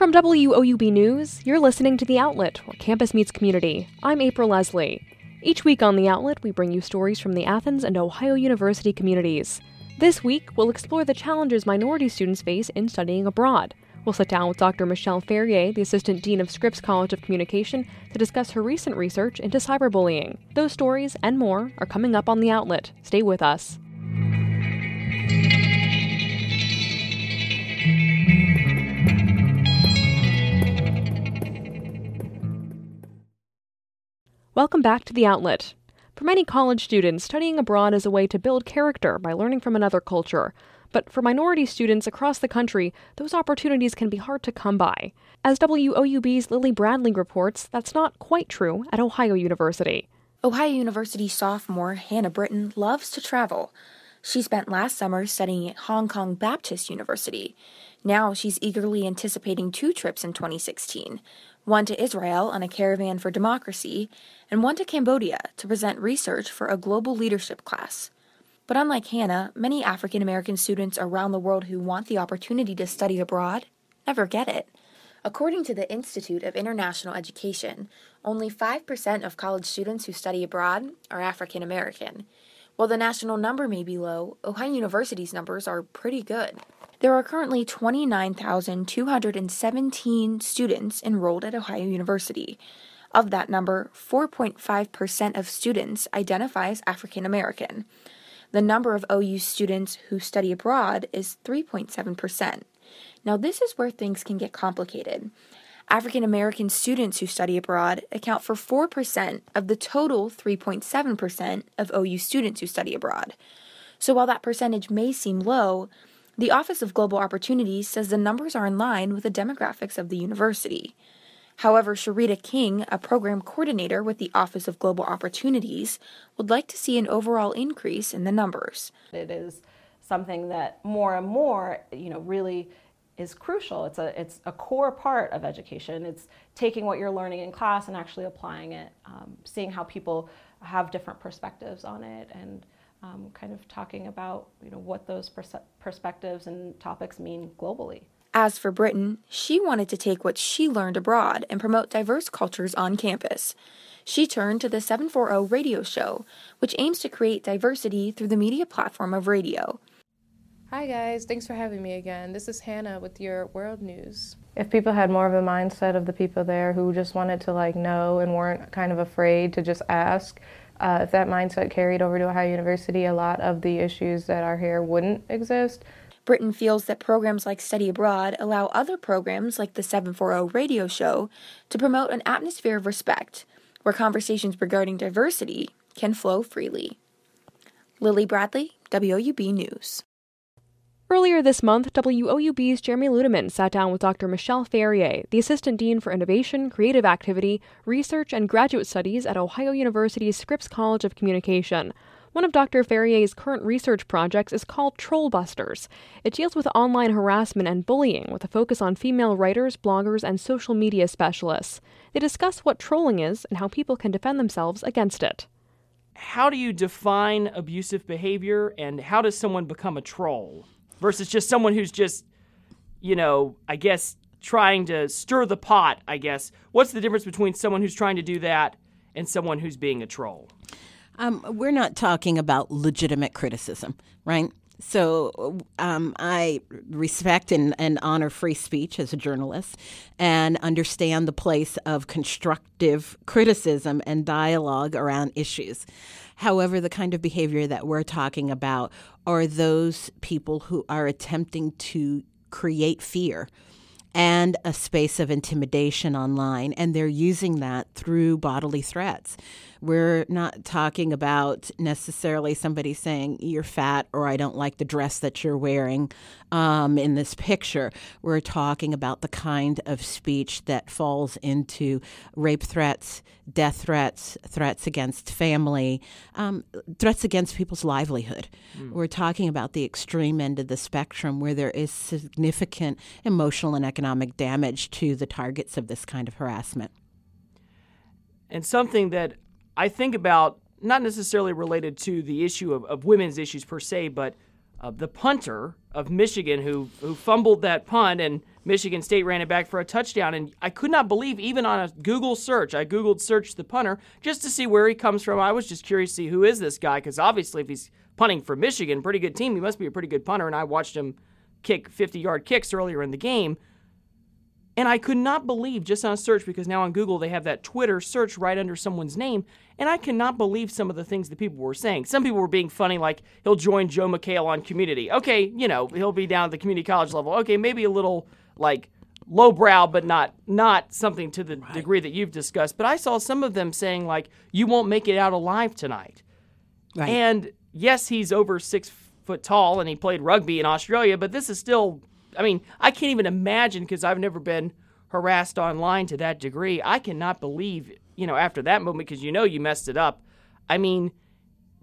From WOUB News, you're listening to The Outlet, where campus meets community. I'm April Leslie. Each week on The Outlet, we bring you stories from the Athens and Ohio University communities. This week, we'll explore the challenges minority students face in studying abroad. We'll sit down with Dr. Michelle Ferrier, the Assistant Dean of Scripps College of Communication, to discuss her recent research into cyberbullying. Those stories and more are coming up on The Outlet. Stay with us. Welcome back to The Outlet. For many college students, studying abroad is a way to build character by learning from another culture. But for minority students across the country, those opportunities can be hard to come by. As WOUB's Lily Bradley reports, that's not quite true at Ohio University. Ohio University sophomore Hannah Britton loves to travel. She spent last summer studying at Hong Kong Baptist University. Now she's eagerly anticipating two trips in 2016 one to Israel on a caravan for democracy, and one to Cambodia to present research for a global leadership class. But unlike Hannah, many African American students around the world who want the opportunity to study abroad never get it. According to the Institute of International Education, only 5% of college students who study abroad are African American. While the national number may be low, Ohio University's numbers are pretty good. There are currently 29,217 students enrolled at Ohio University. Of that number, 4.5% of students identify as African American. The number of OU students who study abroad is 3.7%. Now, this is where things can get complicated. African American students who study abroad account for 4% of the total 3.7% of OU students who study abroad. So, while that percentage may seem low, the Office of Global Opportunities says the numbers are in line with the demographics of the university. However, Sharita King, a program coordinator with the Office of Global Opportunities, would like to see an overall increase in the numbers. It is something that more and more, you know, really is crucial. It's a it's a core part of education. It's taking what you're learning in class and actually applying it, um, seeing how people have different perspectives on it, and um, kind of talking about you know what those pers- perspectives and topics mean globally. As for Britton, she wanted to take what she learned abroad and promote diverse cultures on campus. She turned to the 740 radio show, which aims to create diversity through the media platform of radio. Hi, guys. Thanks for having me again. This is Hannah with your World News. If people had more of a mindset of the people there who just wanted to like know and weren't kind of afraid to just ask, uh, if that mindset carried over to Ohio University, a lot of the issues that are here wouldn't exist. Britton feels that programs like Study Abroad allow other programs like the 740 radio show to promote an atmosphere of respect where conversations regarding diversity can flow freely. Lily Bradley, WOUB News. Earlier this month, WOUB's Jeremy Ludeman sat down with Dr. Michelle Ferrier, the Assistant Dean for Innovation, Creative Activity, Research, and Graduate Studies at Ohio University's Scripps College of Communication. One of Dr. Ferrier's current research projects is called Trollbusters. It deals with online harassment and bullying with a focus on female writers, bloggers, and social media specialists. They discuss what trolling is and how people can defend themselves against it. How do you define abusive behavior and how does someone become a troll versus just someone who's just, you know, I guess trying to stir the pot, I guess. What's the difference between someone who's trying to do that and someone who's being a troll? Um, we're not talking about legitimate criticism, right? So um, I respect and, and, honor free speech as a journalist and understand the place of constructive criticism and dialogue around issues. However, the kind of behavior that we're talking about are those people who are attempting to create fear and a space of intimidation online, and they're using that through bodily threats. We're not talking about necessarily somebody saying you're fat or I don't like the dress that you're wearing um, in this picture. We're talking about the kind of speech that falls into rape threats, death threats, threats against family, um, threats against people's livelihood. Mm. We're talking about the extreme end of the spectrum where there is significant emotional and economic damage to the targets of this kind of harassment. And something that I think about not necessarily related to the issue of, of women's issues per se, but uh, the punter of Michigan who who fumbled that punt and Michigan State ran it back for a touchdown. And I could not believe, even on a Google search, I Googled search the punter just to see where he comes from. I was just curious to see who is this guy, because obviously, if he's punting for Michigan, pretty good team, he must be a pretty good punter. And I watched him kick 50 yard kicks earlier in the game. And I could not believe just on a search because now on Google they have that Twitter search right under someone's name. And I cannot believe some of the things that people were saying. Some people were being funny, like he'll join Joel McHale on community. Okay, you know, he'll be down at the community college level. Okay, maybe a little like lowbrow, but not not something to the right. degree that you've discussed. But I saw some of them saying like, "You won't make it out alive tonight." Right. And yes, he's over six foot tall, and he played rugby in Australia. But this is still, I mean, I can't even imagine because I've never been harassed online to that degree. I cannot believe, you know, after that moment because you know you messed it up. I mean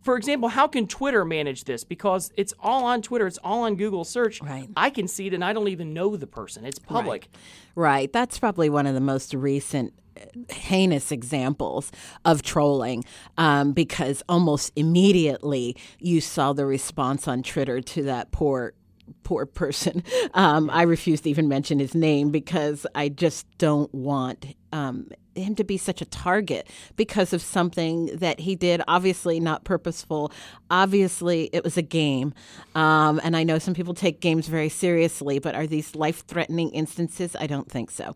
for example, how can Twitter manage this? Because it's all on Twitter, it's all on Google search. Right. I can see it and I don't even know the person. It's public. Right. right. That's probably one of the most recent uh, heinous examples of trolling um, because almost immediately you saw the response on Twitter to that poor poor person. Um, I refuse to even mention his name because I just don't want um, him to be such a target because of something that he did. Obviously, not purposeful. Obviously, it was a game. Um, and I know some people take games very seriously, but are these life threatening instances? I don't think so.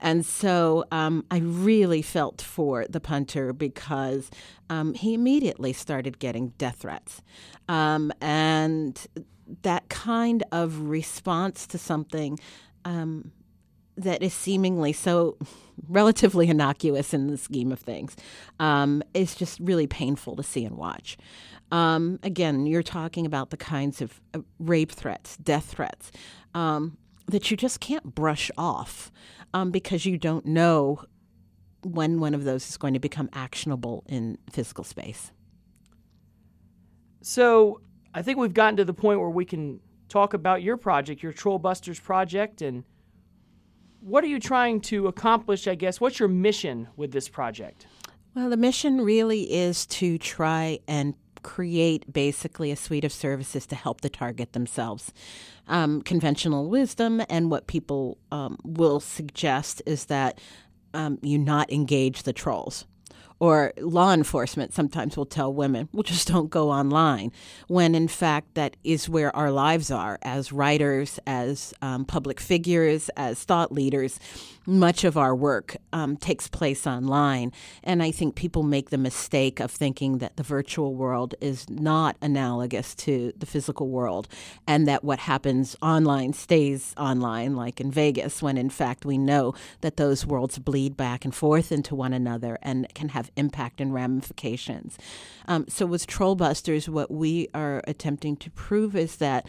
And so um, I really felt for the punter because um, he immediately started getting death threats. Um, and that kind of response to something um, that is seemingly so relatively innocuous in the scheme of things um, is just really painful to see and watch. Um, again, you're talking about the kinds of uh, rape threats, death threats um, that you just can't brush off um, because you don't know when one of those is going to become actionable in physical space. So I think we've gotten to the point where we can talk about your project, your Trollbusters project, and what are you trying to accomplish, I guess? What's your mission with this project? Well, the mission really is to try and create basically a suite of services to help the target themselves. Um, conventional wisdom and what people um, will suggest is that um, you not engage the trolls or law enforcement sometimes will tell women, well, just don't go online, when in fact that is where our lives are as writers, as um, public figures, as thought leaders. Much of our work um, takes place online. And I think people make the mistake of thinking that the virtual world is not analogous to the physical world and that what happens online stays online, like in Vegas, when in fact we know that those worlds bleed back and forth into one another and can have impact and ramifications. Um, so, with Trollbusters, what we are attempting to prove is that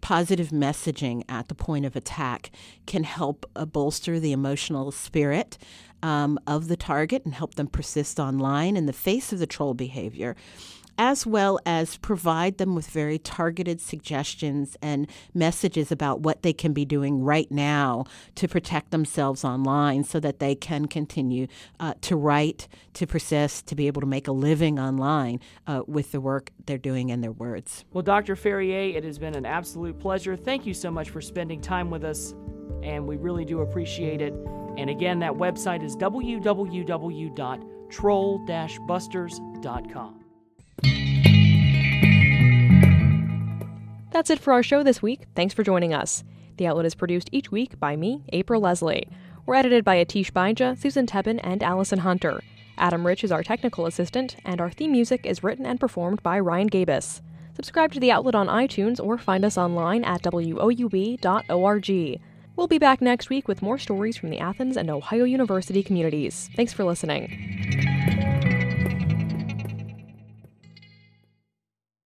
positive messaging at the point of attack can help uh, bolster the emotional spirit um, of the target and help them persist online in the face of the troll behavior as well as provide them with very targeted suggestions and messages about what they can be doing right now to protect themselves online so that they can continue uh, to write, to persist, to be able to make a living online uh, with the work they're doing and their words. Well, Dr. Ferrier, it has been an absolute pleasure. Thank you so much for spending time with us, and we really do appreciate it. And again, that website is www.troll-busters.com. That's it for our show this week. Thanks for joining us. The Outlet is produced each week by me, April Leslie. We're edited by Atish Baija, Susan Tebben, and Allison Hunter. Adam Rich is our technical assistant, and our theme music is written and performed by Ryan Gabus. Subscribe to the Outlet on iTunes or find us online at woub.org. We'll be back next week with more stories from the Athens and Ohio University communities. Thanks for listening.